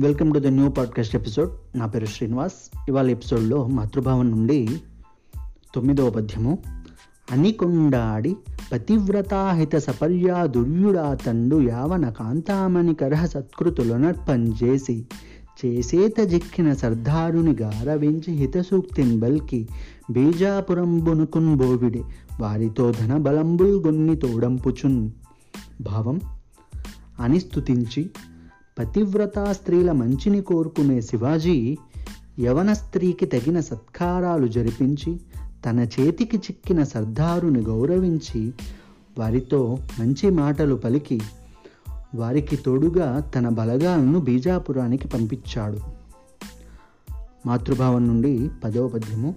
Welcome to the new podcast episode. నా పేరు శ్రీనివాస్. ఇవాళ ఎపిసోడ్లో మాతృభావం నుండి తొమ్మిదవ పద్యము. అనికొండాడి పతివ్రతాహిత సపర్యా దుర్యుడా తండు యావన కాంతామణి కరహ సత్కృతులనర్పంచేసి చేసేత జిక్కిన సర్దారుని గారవించి హితసూక్తిని బల్కి బీజాపురంబునుకున్ బోవిడి వారితో ధన బలంబుల్ గొన్ని తోడంపుచున్. భావం అని స్థుతించి పతివ్రతా స్త్రీల మంచిని కోరుకునే శివాజీ యవన స్త్రీకి తగిన సత్కారాలు జరిపించి తన చేతికి చిక్కిన సర్దారుని గౌరవించి వారితో మంచి మాటలు పలికి వారికి తోడుగా తన బలగాలను బీజాపురానికి పంపించాడు. మాతృభావం నుండి పదవ పద్యము.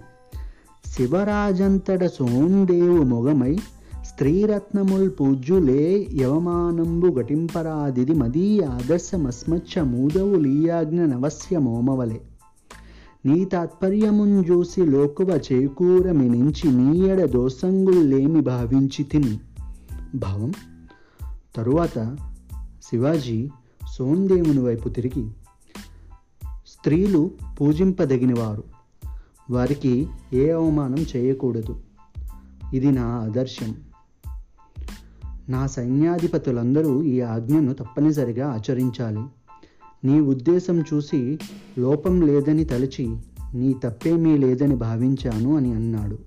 శివరాజంతట సోందేవు మొగమై స్త్రీరత్నముల్ పూజ్యులే యవమానంబు గటింపరాదిది మదీ ఆదర్శమస్మచ్చ మూదవు లీయాజ్ఞ నవస్య మోమవలే. నీ తాత్పర్యమున్ చూసి లోకువ చేకూరమి నుంచి నీయడ దోసంగుల్లేమి భావించి తిని భావం తరువాత శివాజీ సోందేవుని వైపు తిరిగి స్త్రీలు పూజింపదగినవారు వారికి ఏ అవమానం చేయకూడదు. ఇది నా ఆదర్శం. నా సైన్యాధిపతులందరూ ఈ ఆజ్ఞను తప్పనిసరిగా ఆచరించాలి. నీ ఉద్దేశం చూసి లోపం లేదని తలచి నీ తప్పేమీ లేదని భావించాను అని అన్నాడు.